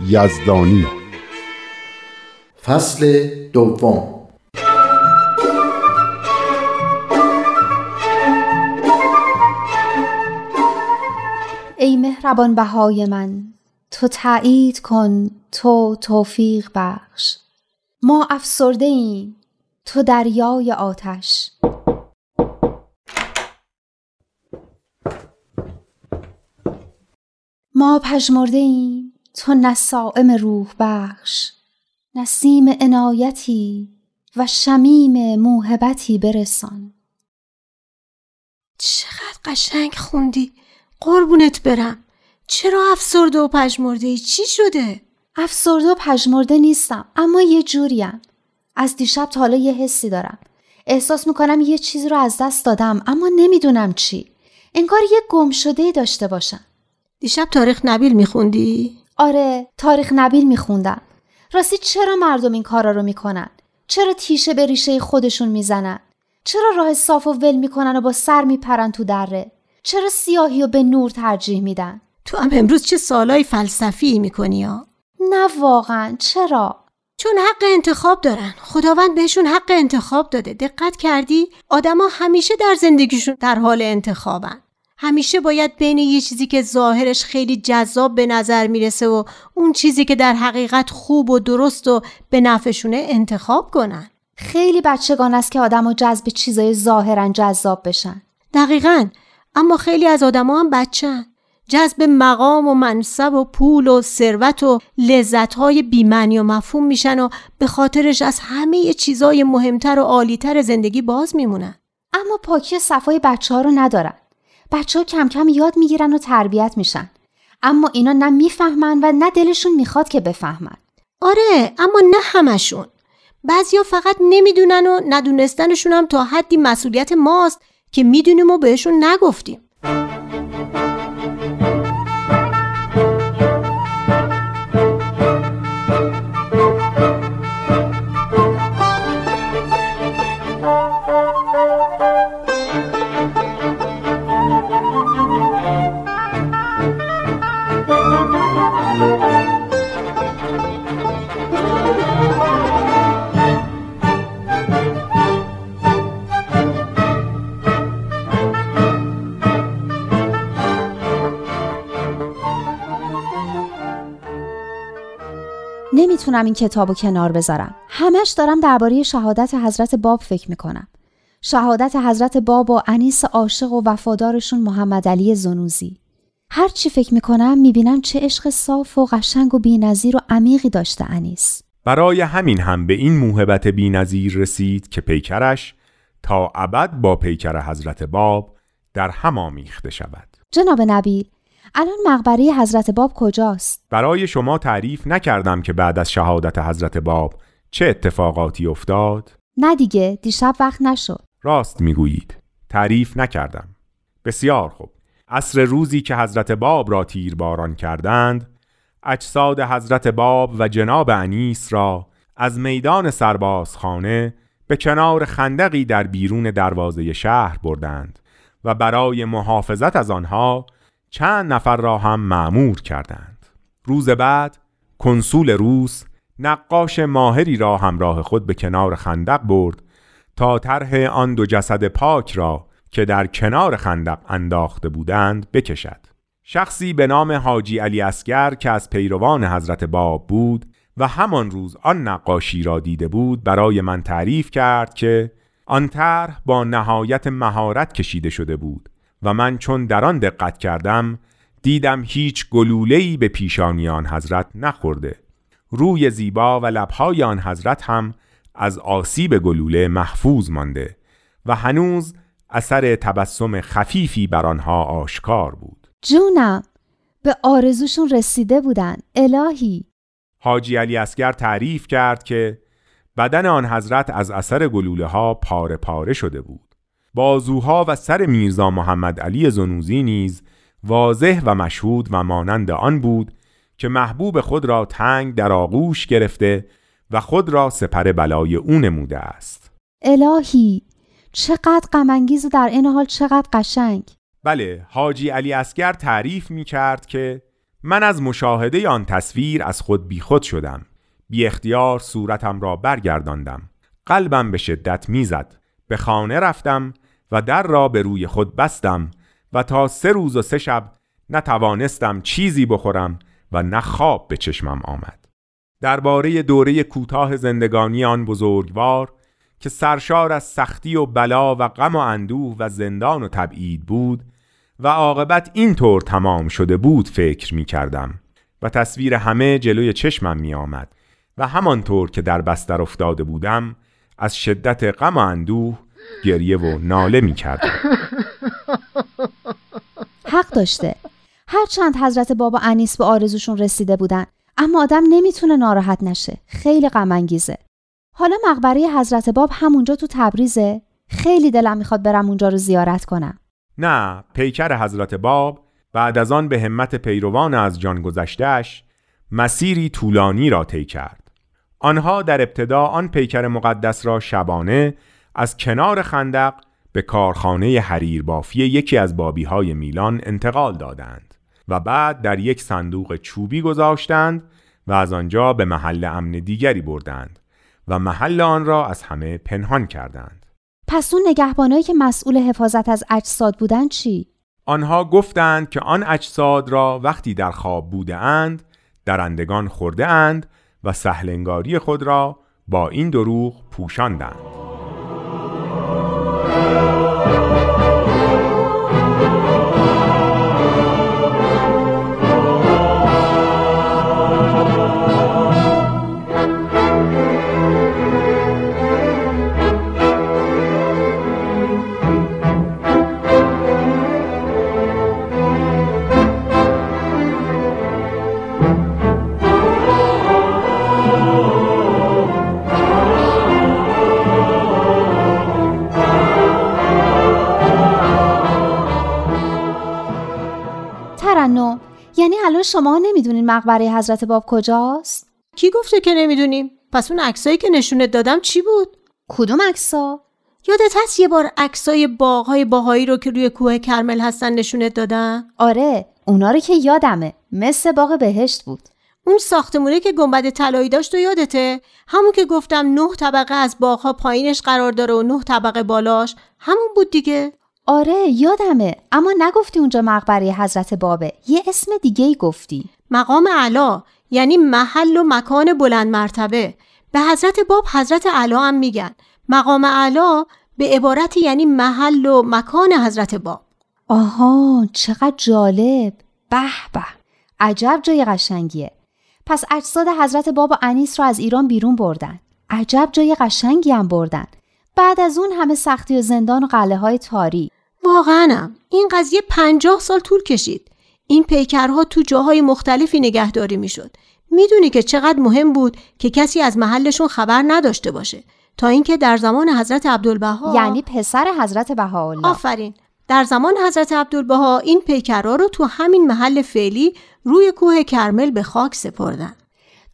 یزدانی. فصل دوم. ای مهربان بهای من تو تایید کن تو توفیق بخش. ما افسرده ایم تو دریای آتش. ما پژمرده ایم تو نسائم روح بخش نسیم عنایتی و شمیم موهبتی برسان. چقدر قشنگ خوندی قربونت برم. چرا افسرده و پژمرده ای؟ چی شده؟ افسرده و پژمرده نیستم اما یه جوریم. از دیشب تا حالا یه حسی دارم. احساس می‌کنم یه چیزی رو از دست دادم اما نمی‌دونم چی. انگار یه گم شده داشته باشم. دیشب تاریخ نبیل میخوندی؟ آره تاریخ نبیل میخوندم راستی چرا مردم این کارا رو می‌کنن؟ چرا تیشه به ریشه خودشون می‌زنن؟ چرا راه صاف و ول می‌کنن و با سر میپرن تو دره؟ چرا سیاهی و به نور ترجیح میدن؟ تو هم امروز چه سالای فلسفی می‌کنی ها؟ نه واقعا چرا؟ چون حق انتخاب دارن خداوند بهشون حق انتخاب داده دقت کردی آدما همیشه در زندگیشون در حال انتخابن همیشه باید بین یه چیزی که ظاهرش خیلی جذاب به نظر می‌رسه و اون چیزی که در حقیقت خوب و درست و به نفعشونه انتخاب کنن. خیلی بچگان است که آدما جذب چیزای ظاهرا جذاب بشن. دقیقا. اما خیلی از آدما هم بچن جذب مقام و منصب و پول و ثروت و لذتهای بیمنی و مفهوم میشن و به خاطرش از همه چیزای مهمتر و عالیتر زندگی باز میمونن. اما پاکی صفای بچه ها رو ندارن. بچه ها کم کم یاد می‌گیرن و تربیت میشن. اما اینا نه می‌فهمن و نه دلشون می‌خواد که بفهمن. آره اما نه همشون. بعضیا فقط نمی‌دونن و ندونستنشون هم تا حدی مسئولیت ماست که می‌دونیم و بهشون نگفتیم. نمی‌تونم این کتاب رو کنار بذارم. همش دارم درباره شهادت حضرت باب فکر می‌کنم. شهادت حضرت باب و انیس عاشق و وفادارشون محمد علی زنوزی. هر چی فکر می‌کنم می‌بینم چه عشق صاف و قشنگ و بینظیر و عمیقی داشته انیس. برای همین هم به این موهبت بینظیر رسید که پیکرش تا ابد با پیکر حضرت باب در هم آمیخته شود. جناب نبیل الان مقبره حضرت باب کجاست؟ برای شما تعریف نکردم که بعد از شهادت حضرت باب چه اتفاقاتی افتاد؟ نه دیگه دیشب وقت نشد. راست می‌گویید. تعریف نکردم. بسیار خوب. عصر روزی که حضرت باب را تیرباران کردند، اجساد حضرت باب و جناب انیس را از میدان سربازخانه به کنار خندقی در بیرون دروازه شهر بردند و برای محافظت از آنها چند نفر را هم معمور کردند. روز بعد کنسول روس نقاش ماهری را همراه خود به کنار خندق برد تا طرح آن دو جسد پاک را که در کنار خندق انداخته بودند بکشد. شخصی به نام حاجی علی اسگر که از پیروان حضرت باب بود و همان روز آن نقاشی را دیده بود برای من تعریف کرد که آن طرح با نهایت مهارت کشیده شده بود. و من چون در آن دقت کردم دیدم هیچ گلوله‌ای به پیشانیان حضرت نخورده. روی زیبا و لبهای آن حضرت هم از آسیب گلوله محفوظ مانده و هنوز اثر تبسم خفیفی بر آنها آشکار بود. جونم به آرزوشون رسیده بودن الهی. حاجی علی اسگر تعریف کرد که بدن آن حضرت از اثر گلوله ها پاره پاره شده بود. بازوها و سر میرزا محمد علی زنوزی نیز واضح و مشهود و مانند آن بود که محبوب خود را تنگ در آغوش گرفته و خود را سپر بلای او نموده است. الهی چقدر غمانگیز و در این حال چقدر قشنگ. بله حاجی علی اسگر تعریف می کرد که من از مشاهده آن تصویر از خود بیخود شدم. بی اختیار صورتم را برگرداندم. قلبم به شدت می‌زد. به خانه رفتم و در را به روی خود بستم و تا سه روز و سه شب نتوانستم چیزی بخورم و نه خواب به چشمم آمد. درباره دوره کوتاه زندگانی آن بزرگوار که سرشار از سختی و بلا و غم و اندوه و زندان و تبعید بود و عاقبت اینطور تمام شده بود فکر می کردم و تصویر همه جلوی چشمم می آمد و همانطور که در بستر افتاده بودم از شدت غم و اندوه گریه و ناله می کردم حق داشته. هرچند حضرت بابا انیس به آرزوشون رسیده بودن اما آدم نمی‌تونه ناراحت نشه. خیلی غم حالا مقبره حضرت باب همونجا تو تبریزه. خیلی دلم می‌خواد برم اونجا رو زیارت کنم. نه پیکر حضرت باب بعد از آن به همت پیروان از جان گذشتهش مسیری طولانی را طی کرد. آنها در ابتدا آن پیکر مقدس را شبانه از کنار خندق به کارخانه حریر بافی یکی از بابی های میلان انتقال دادند و بعد در یک صندوق چوبی گذاشتند و از آنجا به محل امن دیگری بردند و محل آن را از همه پنهان کردند. پس اون نگهبانایی که مسئول حفاظت از اجساد بودند چی؟ آنها گفتند که آن اجساد را وقتی در خواب بوده اند درندگان خورده اند و سهلنگاری خود را با این دروغ پوشاندند. مقبره حضرت باب کجاست؟ کی گفته که نمی‌دونیم؟ پس اون عکسایی که نشونت دادم چی بود؟ کدوم عکسا؟ یادت هست یه بار عکسای باغهای باهایی رو که روی کوه کرمل هستن نشونت دادم؟ آره، اونا رو که یادمه. مثل باغ بهشت بود. اون ساختمونه که گنبد طلایی داشت و یادته همون که گفتم نه طبقه از باغها پایینش قرار داره و نه طبقه بالاش همون بود دیگه آره یادمه اما نگفتی اونجا مقبره حضرت بابه یه اسم دیگه ای گفتی مقام علا یعنی محل و مکان بلند مرتبه. به حضرت باب حضرت علا هم میگن. مقام علا به عبارتی یعنی محل و مکان حضرت باب. آها چقدر جالب. به به عجب جای قشنگیه. پس اجساد حضرت باب و انیس رو از ایران بیرون بردن. عجب جای قشنگی هم بردن. بعد از اون همه سختی و زندان و قله های تاری واقعا این قضیه پنجاه سال طول کشید. این پیکرها تو جاهای مختلفی نگهداری می‌شد. می‌دونی که چقدر مهم بود که کسی از محلشون خبر نداشته باشه. تا اینکه در زمان حضرت عبدالبها یعنی پسر حضرت بهاءالله. آفرین. در زمان حضرت عبدالبها این پیکرها رو تو همین محل فعلی روی کوه کرمل به خاک سپردن.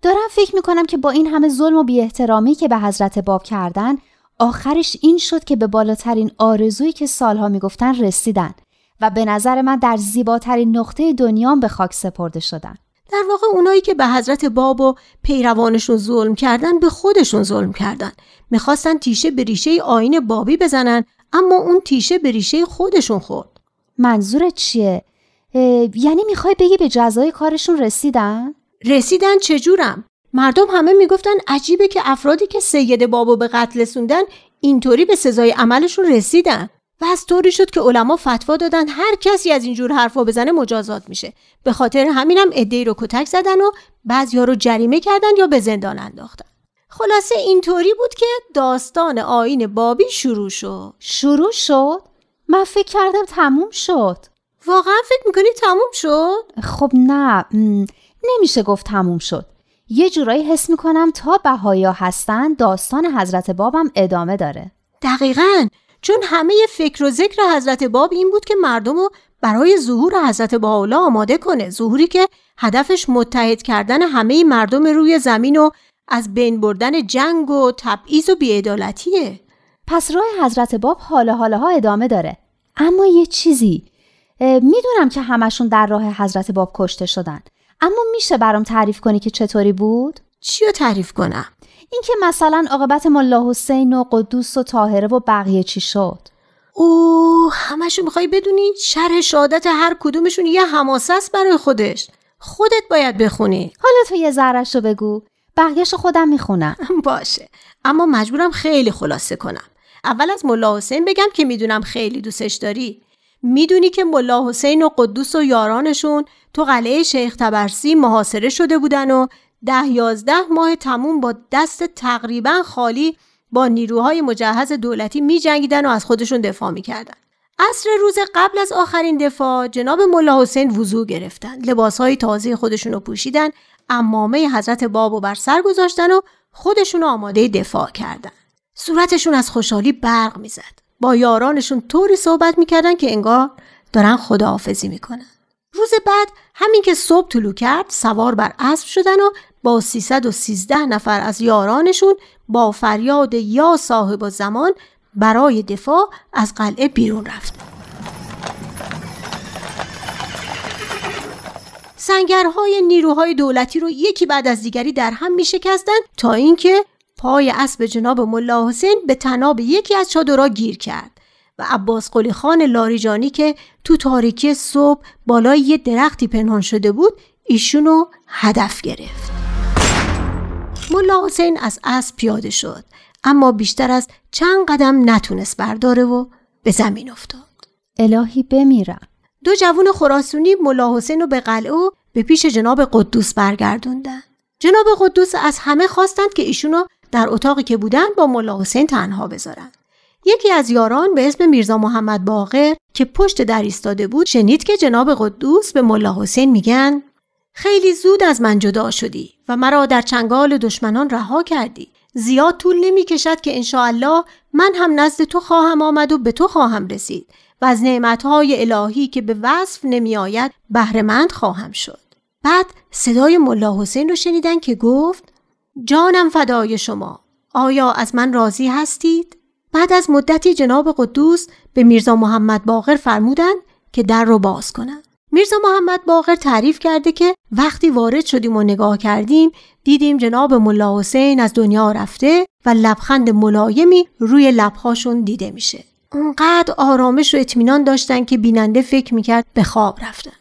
دارم فکر می‌کنم که با این همه ظلم و بی احترامی که به حضرت باب کردن آخرش این شد که به بالاترین آرزویی که سالها می‌گفتن رسیدن. و به نظر من در زیباترین نقطه دنیا به خاک سپرده شدن. در واقع اونایی که به حضرت باب و پیروانشون ظلم کردن به خودشون ظلم کردن. می‌خواستن تیشه به ریشه آین بابی بزنن اما اون تیشه به ریشه خودشون خورد. منظورت چیه؟ یعنی می‌خوای بگی به جزای کارشون رسیدن؟ رسیدن چجورم؟ مردم همه می‌گفتن عجیبه که افرادی که سید بابو به قتل رسوندن اینطوری به سزای عملشون رسیدن و از طوری شد که علما فتوا دادن هر کسی از اینجور حرفا بزنه مجازات میشه. به خاطر همینم عدهای رو کتک زدن و بعضیا رو جریمه کردن یا به زندان انداختن. خلاصه اینطوری بود که داستان آین بابی شروع شد. شروع شد؟ من فکر کردم تموم شد. واقعا فکر می‌کنی تموم شد؟ خب نه نمیشه گفت تموم شد. یه جورایی حس می‌کنم تا بهایا هستن داستان حضرت بابم ادامه داره. دقیقا. چون همه فکر و ذکر حضرت باب این بود که مردم رو برای ظهور حضرت باولا آماده کنه ظهوری که هدفش متحد کردن همه مردم روی زمین و از بین بردن جنگ و تبعیض و بیعدالتیه پس راه حضرت باب حالا حالا ها ادامه داره اما یه چیزی می‌دونم که همشون در راه حضرت باب کشته شدن اما میشه برام تعریف کنی که چطوری بود؟ چی رو تعریف کنم؟ اینکه مثلا عاقبت ملا حسین و قدوس و طاهره و بقیه چی شد؟ اوه همشون می‌خوای بدونی شرح شهادت هر کدومشون یه حماسه است برای خودش. خودت باید بخونی. حالا تو یه ذرش رو بگو. بقیهش خودم می‌خونم. باشه. اما مجبورم خیلی خلاصه کنم. اول از ملا حسین بگم که می‌دونم خیلی دوستش داری. می‌دونی که ملا حسین و قدوس و یارانشون تو قلعه شیخ تبرسی محاصره شده بودن و ده یازده ماه تموم با دست تقریبا خالی با نیروهای مجهز دولتی می جنگیدن و از خودشون دفاع می کردن. عصر روز قبل از آخرین دفاع جناب ملا حسین وضوع گرفتن. لباسهای تازه خودشون رو پوشیدن امامه حضرت بابو بر سر گذاشتن و خودشون آماده دفاع کردن. صورتشون از خوشحالی برق می‌زد. با یارانشون طوری صحبت می‌کردن که انگار دارن خداحافظی می‌کنن. روز بعد همین که صبح طلو کرد سوار بر اسب شدن و با 313 نفر از یارانشون با فریاد یا صاحب زمان برای دفاع از قلعه بیرون رفت. سنگرهای نیروهای دولتی رو یکی بعد از دیگری در هم می شکستن تا اینکه پای اسب جناب ملا حسین به تناب یکی از چادرها گیر کرد و عباس قلی خان لاریجانی که تو تاریکی صبح بالای یه درختی پنهان شده بود ایشونو هدف گرفت. ملا حسین از اسب پیاده شد اما بیشتر از چند قدم نتونست برداره و به زمین افتاد. الهی بمیرم. دو جوون خراسونی ملا حسین رو به قلعه و به پیش جناب قدوس برگردوندن. جناب قدوس از همه خواستند که ایشونو در اتاقی که بودن با ملا حسین تنها بذارن. یکی از یاران به اسم میرزا محمد باقر که پشت در ایستاده بود شنید که جناب قدوس به ملا حسین میگن خیلی زود از من جدا شدی و مرا در چنگال دشمنان رها کردی زیاد طول نمی کشد که انشاءالله من هم نزد تو خواهم آمد و به تو خواهم رسید و از نعمتهای الهی که به وصف نمی آید بهرهمند خواهم شد بعد صدای ملا حسین رو شنیدن که گفت جانم فدای شما آیا از من راضی هستید؟ بعد از مدتی جناب قدوس به میرزا محمد باقر فرمودند که در رو باز کنند. میرزا محمد باقر تعریف کرده که وقتی وارد شدیم و نگاه کردیم دیدیم جناب ملا حسین از دنیا رفته و لبخند ملایمی روی لبهاشون دیده میشه. اونقدر آرامش و اطمینان داشتن که بیننده فکر می‌کرد به خواب رفتن.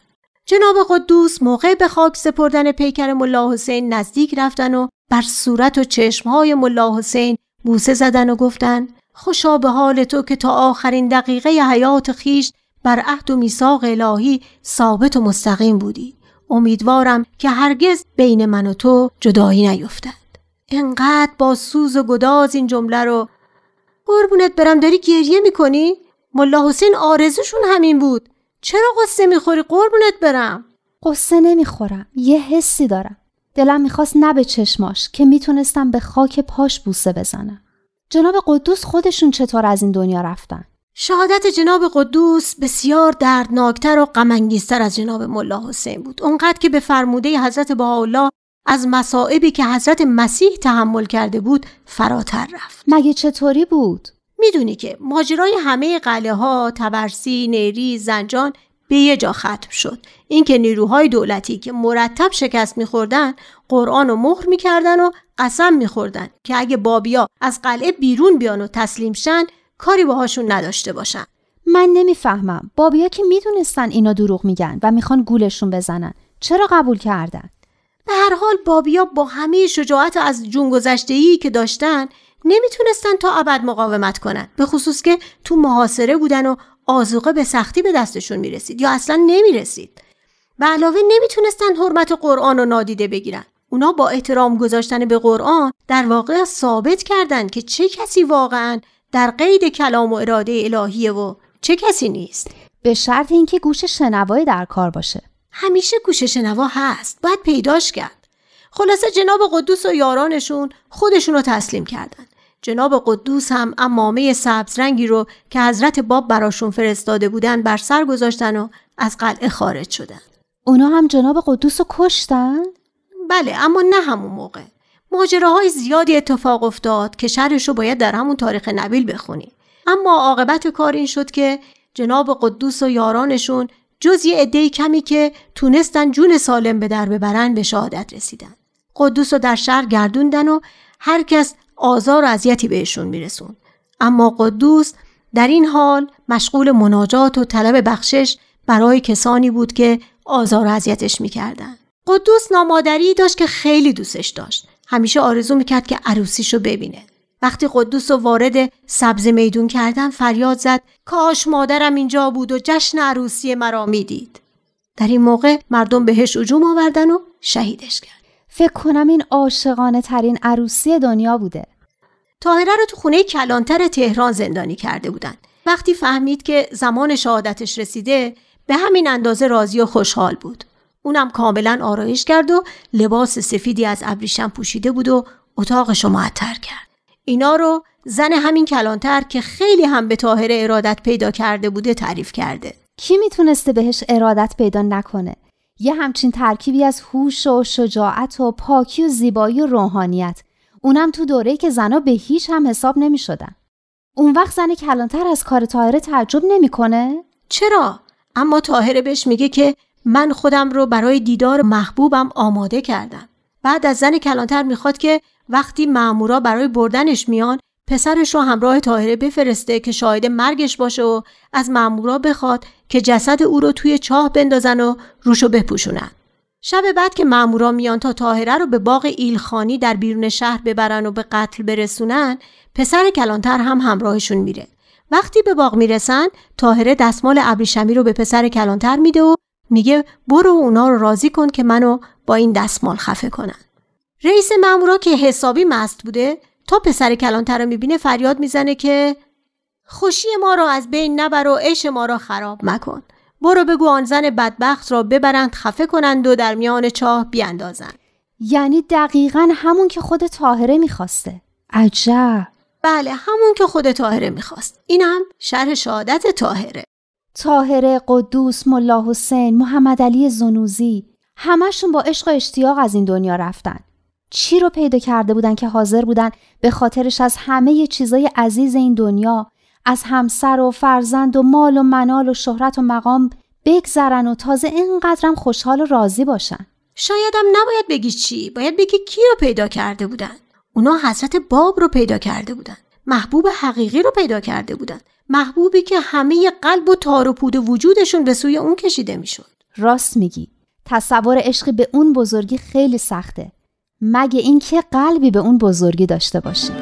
جناب قدوس موقع به خاک سپردن پیکر ملا حسین نزدیک رفتن و بر صورت و چشمهای ملا حسین بوسه زدن و گفتن خوشا به حال تو که تا آخرین دقیقه حیات خیش بر عهد و میثاق الهی ثابت و مستقیم بودی. امیدوارم که هرگز بین من و تو جدایی نیفتد. انقدر با سوز و گداز این جمله رو. قربونت برم داری گریه می‌کنی؟ ملا حسین آرزوشون همین بود. چرا قصه می‌خوری؟ قربونت برم؟ قصه نمی‌خورم. یه حسی دارم. دلم می‌خواست نه به چشماش که می‌تونستم به خاک پاش بوسه بزنم. جناب قدوس خودشون چطور از این دنیا رفتن؟ شهادت جناب قدوس بسیار دردناکتر و غمانگیزتر از جناب ملا حسین بود. اونقدر که به فرموده حضرت بهاءالله از مصائبی که حضرت مسیح تحمل کرده بود فراتر رفت. مگه چطوری بود؟ می‌دونی که ماجرای همه قلعه ها تبرسی نیری زنجان به یه جا ختم شد. اینکه نیروهای دولتی که مرتب شکست میخوردن قرآن رو مهر می‌کردن و قسم میخوردن که اگه بابیا از قلعه بیرون بیان و تسلیم شن کاری باهاشون نداشته باشن. من نمی‌فهمم. بابیا که می‌دونستن اینا دروغ میگن و می‌خوان گولشون بزنن. چرا قبول کردن؟ به هر حال بابیا با همه شجاعت از جون گذشته که داشتن نمی‌تونستن تا ابد مقاومت کنن. به خصوص که تو محاصره بودن و آزوقه به سختی به دستشون می‌رسید یا اصلا نمی‌رسید. به علاوه نمی‌تونستن حرمت قرآن رو نادیده بگیرن. اونا با احترام گذاشتن به قرآن در واقع ثابت کردند که چه کسی واقعا در قید کلام و اراده الهیه و چه کسی نیست؟ به شرط اینکه گوش شنوای در کار باشه. همیشه گوش شنوا هست باید پیداش کرد. خلاصه جناب قدوس و یارانشون خودشون رو تسلیم کردن. جناب قدوس هم امامه سبز رنگی رو که حضرت باب براشون فرستاده بودن بر سر گذاشتن و از قلعه خارج شدن. اونا هم جناب قدوس رو کشتن؟ بله اما نه همون موقع. ماجراهای زیادی اتفاق افتاد که شرش رو باید در همون تاریخ نبیل بخونی. اما عاقبت کار این شد که جناب قدوس و یارانشون جز یه عده کمی که تونستن جون سالم به در ببرن به شهادت رسیدن. قدوس رو در شهر گردوندن و هر کس آزار و اذیتی بهشون میرسون اما قدوس در این حال مشغول مناجات و طلب بخشش برای کسانی بود که آزار و اذیتش می‌کردن. قدوس نامادری داشت که خیلی دوستش داشت. همیشه آرزو می‌کرد که عروسیشو ببینه. وقتی قدوس رو وارد سبز میدون کردن فریاد زد کاش مادرم اینجا بود و جشن عروسی مرا می‌دید. در این موقع مردم بهش اجوم آوردن و شهیدش کرد. فکر کنم این عاشقانه ترین عروسی دنیا بوده. تاهره رو تو خونه کلانتر تهران زندانی کرده بودن. وقتی فهمید که زمان شهادتش رسیده به همین اندازه راضی و خوشحال بود. اونم کاملا آرایش کرد و لباس سفیدی از ابریشم پوشیده بود و اتاقش رو معطر کرد اینا رو زن همین کلانتر که خیلی هم به تاهره ارادت پیدا کرده بوده تعریف کرده کی می‌تونسته بهش ارادت پیدا نکنه یه همچین ترکیبی از هوش و شجاعت و پاکی و زیبایی و روحانیت اونم تو دوره‌ای که زنا به هیچ هم حساب نمی شدن. اون وقت زن کلانتر از کار تاهره تعجب نمی‌کنه؟ چرا؟ اما تاهره بهش میگه که من خودم رو برای دیدار محبوبم آماده کردم. بعد از زن کلانتر می‌خواد که وقتی مامورا برای بردنش میان پسرش رو همراه تاهره بفرسته که شاهد مرگش باشه و از مامورا بخواد که جسد او رو توی چاه بندازن و روشو بپوشونن. شب بعد که مامورا میان تا تاهره رو به باغ ایلخانی در بیرون شهر ببرن و به قتل برسونن پسر کلانتر هم همراهشون میره وقتی به باغ می‌رسن تاهره دستمال ابریشمی رو به پسر کلانتر میده و میگه برو اونا رو راضی کن که منو با این دستمال خفه کنن. رئیس مامورا که حسابی مست بوده تا پسر کلانتر رو می‌بینه فریاد می‌زنه که خوشی ما رو از بین نبر و عش ما را خراب مکن. برو بگو آن زن بدبخت را ببرند خفه کنند و در میان چاه بیاندازند. یعنی دقیقا همون که خود تاهره می‌خواسته. عجب. بله همون که خود تاهره می‌خواست. این هم شرح شهادت تاهره تاهره قدوس ملا حسین محمد علی زنوزی همشون با عشق و اشتیاق از این دنیا رفتن. چی رو پیدا کرده بودن که حاضر بودن به خاطرش از همه چیزای عزیز این دنیا از همسر و فرزند و مال و منال و شهرت و مقام بگذرن و تازه اینقدرم خوشحال و راضی باشن؟ شایدم نباید بگی چی باید بگی کی رو پیدا کرده بودن. اونا حضرت باب رو پیدا کرده بودن. محبوب حقیقی رو پیدا کرده بودن. محبوبی که همه قلب و تار و پود وجودشون به سوی اون کشیده می‌شد. راست میگی. تصور عشقی به اون بزرگی خیلی سخته. مگه اینکه قلبی به اون بزرگی داشته باشی؟